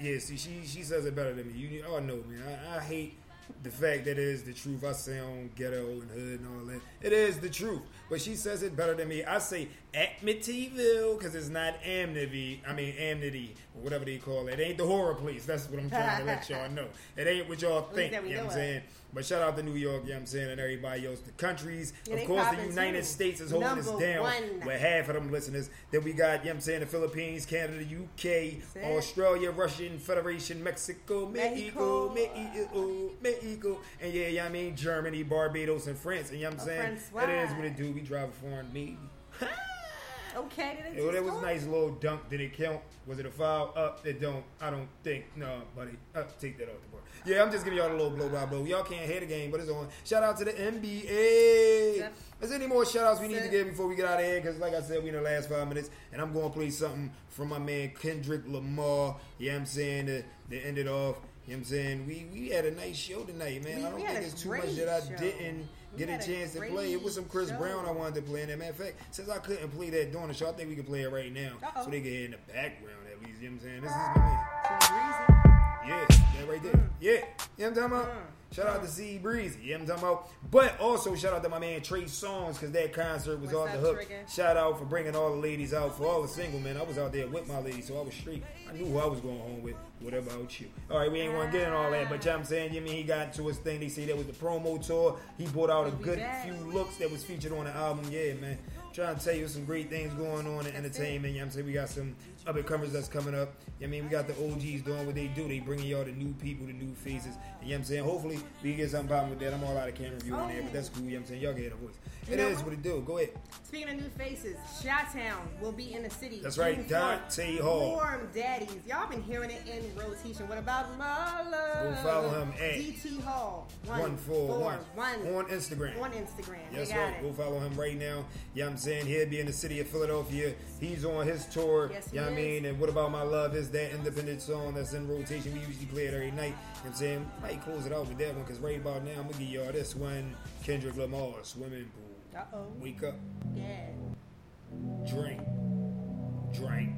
G: Yeah, see, she she says it better than me. You all know, man. I, I hate the fact that it is the truth. I sound ghetto and hood and all that. It is the truth, but she says it better than me. I say Amityville because it's not Amity. I mean Amity or whatever they call it. It ain't the horror police. That's what I'm trying to let y'all know. It ain't what y'all think. You know what I'm saying? But shout out to New York, you know what I'm saying, and everybody else. The countries,
F: Yeah,
G: of course, the United. States is holding us down
F: one.
G: with half of them listeners. Then we got, you know what I'm saying, the Philippines, Canada, UK. Australia, Russian Federation, Mexico, Mexico, Mexico, Mexico, and yeah, yeah, I mean Germany, Barbados, and France. And you know what I'm saying? It is what it do. We drive a foreign baby.
F: Okay, then
G: Yo, that was a nice little dunk. Did it count? Was it a foul? Up? It don't. I don't think. No, buddy. Up. Take that off the board. Yeah, I'm just giving y'all a little blow by blow. Y'all can't hear the game, but it's on. Shout out to the NBA. Is there any more shout outs we need to give before we get out of here? Because, like I said, we in the last five minutes, and I'm going to play something from my man Kendrick Lamar. Yeah, I'm saying to, to end it off. You know what I'm saying? We we had a nice show tonight, man.
F: We-
G: I don't think it's too much that I
F: show.
G: didn't get a chance to play. It was some Chris
F: show.
G: Brown I wanted to play. And matter of fact, since I couldn't play that during the show, I think we can play it right now.
F: Uh-oh.
G: So they can hear in the background at least. You know what I'm saying? This is my man. Yeah, that right there. Yeah. You know what I'm talking about? Shout out to C Breezy. You know what I'm talking about? But also shout out to my man Trey Songz because that concert was
F: What's
G: off the hook.
F: Trigger?
G: Shout out for bringing all the ladies out. For all the single men, I was out there with my ladies, so I was straight. I knew who I was going home with. What about you? All right, we ain't want to get in all that, but you know what I'm saying, you mean he got to his thing. They say that was the promo tour. He brought out a good few looks that was featured on the album. Yeah, man. Trying to tell you some great things going on in entertainment. You know what I'm saying? We got some up and comers that's coming up. You know what I mean, we got the OGs doing what they do. They bringing y'all the new people, the new faces. You know what I'm saying? Hopefully, we get something popping with that. I'm all out of camera view on there, but that's cool. You know what I'm saying? Y'all can hear the voice.
F: You
G: It
F: know
G: is
F: what?
G: what it do. Go ahead.
F: Speaking of new faces, Chi-Town will be in the city.
G: That's right, Dante Hall.
F: Warm Daddies. Y'all been hearing it in rotation. What about love?
G: Go follow him at
F: DT Hall.
G: One four one on Instagram.
F: On Instagram.
G: Yes, right.
F: it.
G: Go follow him right now. You know what I'm saying? He'll be in the city of Philadelphia. He's on his tour.
F: Yes,
G: you know what I mean? And What About My Love is that independent song that's in rotation. We usually play it every night. You know what I'm saying? Might close it out with that one because right about now, I'm going to give y'all this one Kendrick Lamar, Swimming Pool.
F: Uh-oh.
G: Wake up,
F: Yeah.
G: drink, drink,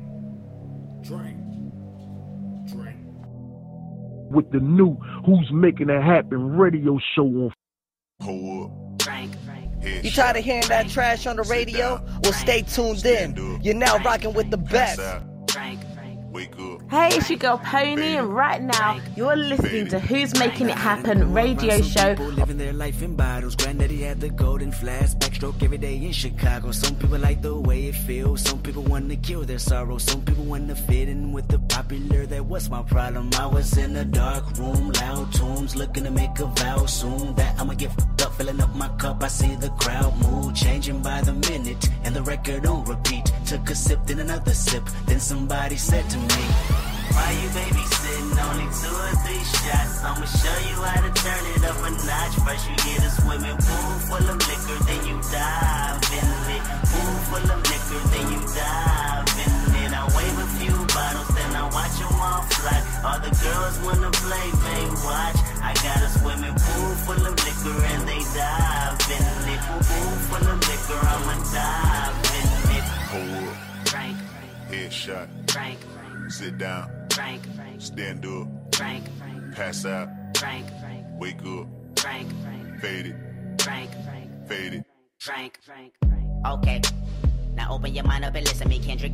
G: drink, drink.
A: With the new Who's Making It Happen radio show on
D: You tired of hearing that trash on the radio? Well, stay tuned in. You're now rocking with the best.
M: Wake up.
E: Hey, it's your girl Pony, and right now you're listening to Who's Making It Happen radio show.
K: Living their life in bottles. Granddaddy had the golden flask. Backstroke every day in Chicago. Some people like the way it feels. Some people want to kill their sorrow. Some people want to fit in with the popular. That was my problem. I was in a dark room, loud tunes, looking to make a vow soon. That I'ma get fucked up, filling up my cup. I see the crowd mood changing by the minute, and the record on repeat. Took a sip, then another sip. Then somebody said to me,
W: Why you babysitting? Only two or three shots. I'ma show you how to turn it up a notch. First you get a swimming pool full of liquor, then you dive in it. Pool full of liquor, then you dive in it. I wave a few bottles, then I watch them all fly. All the girls wanna play, they watch. I got a swimming pool full of liquor and they dive in it. Pool full of liquor, I'ma dive in it.
M: Hold up.
W: Drink,
M: Headshot.
W: drink,
M: Sit down.
W: drink,
M: Stand up.
W: drink,
M: Pass out.
W: drink,
M: Wake up. Fade it.
W: drink,
M: Fade it.
W: drink, drink. Okay, now open your mind up and listen to me, Kendrick.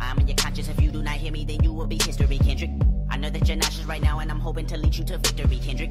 W: I'm in your conscience. If you do not hear me, then you will be history, Kendrick. I know that you're nauseous right now, and I'm hoping to lead you to victory, Kendrick.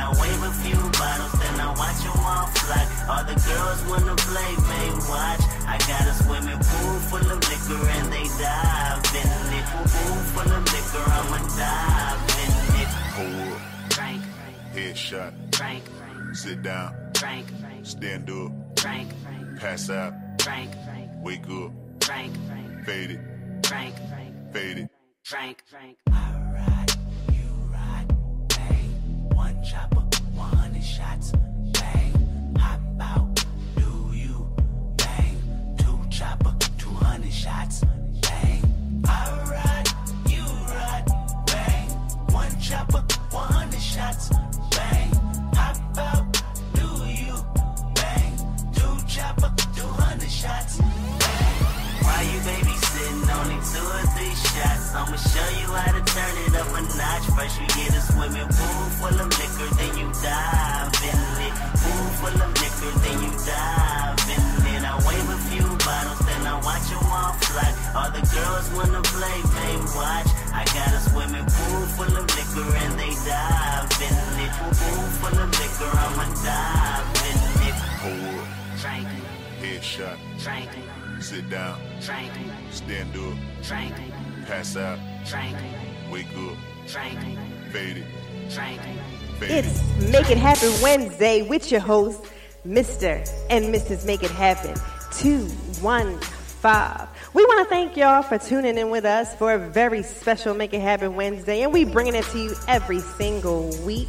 W: I wave a few bottles, then I watch them all fly. All the girls wanna play, may watch. I got a swimming pool full of liquor and they dive in it. Pool full of liquor, I'ma dive in it.
M: Hold up.
W: Drink,
M: Headshot.
W: drink,
M: Sit down.
W: drink,
M: Stand up.
W: drink,
M: Pass out.
W: drink,
M: Wake up.
W: drink,
M: Fade it.
W: drink,
M: Fade it.
W: drink,
K: chopper, 100 shots, bang. Do you, bang. Two chopper, 200 shots,
W: I'ma show you how to turn it up a notch. First you get a swimming pool full of liquor, then you dive in it. Pool full of liquor, then you dive in it. I wave a few bottles, then I watch them all fly. All the girls wanna play, they watch. I got a swimming pool full of liquor and they dive in it. Pool full of liquor, I'ma dive in it.
M: Hold
W: Drink.
M: Headshot.
W: Drink.
M: Sit down.
W: Drink.
M: Stand up.
W: Drink.
M: Pass out.
W: drinking,
M: Wake up.
W: drinking,
M: Faded.
W: drinking.
M: Faded.
F: It's Make It Happen Wednesday with your host, Mr. and Mrs. Make It Happen 215. We want to thank y'all for tuning in with us for a very special Make It Happen Wednesday, and we bringing it to you every single week.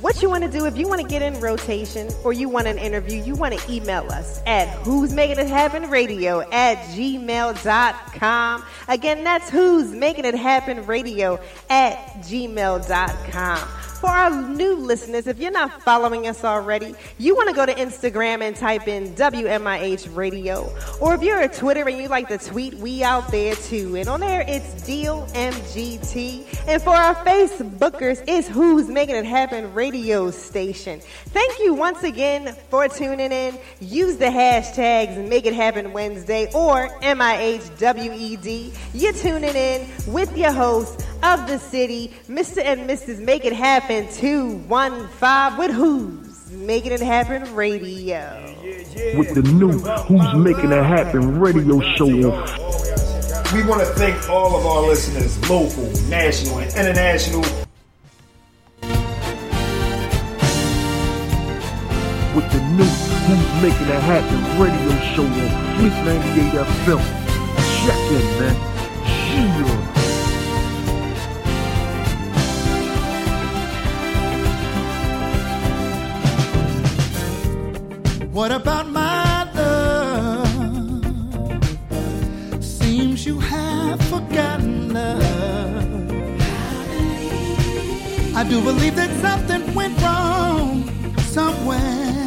F: What you want to do if you want to get in rotation or you want an interview, you want to email us at who's making it happen radio at gmail.com. Again, that's who's making it happen radio at gmail.com. For our new listeners, if you're not following us already, you want to go to Instagram and type in WMIH Radio. Or if you're a Twitter and you like to tweet, we out there too. And on there, it's Deal MGT. And for our Facebookers, it's Who's Making It Happen Radio Station. Thank you once again for tuning in. Use the hashtags Make It Happen Wednesday or MIHWED. You're tuning in with your host of the city, Mr. and Mrs. Make It Happen 215 with Who's Making It Happen Radio.
A: With the new Who's Making It Happen radio show
G: We want to thank all of our listeners, local, national, and international.
A: with the new Who's Making It Happen radio show on Fleet 98 FM. Check in, man. Yeah.
J: What about my love? Seems you have forgotten love. I do believe that something went wrong somewhere.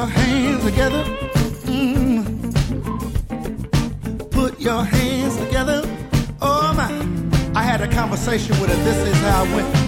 J: Your hands together. Mm. Put your hands together. Oh my. I had a conversation with her. This is how it went.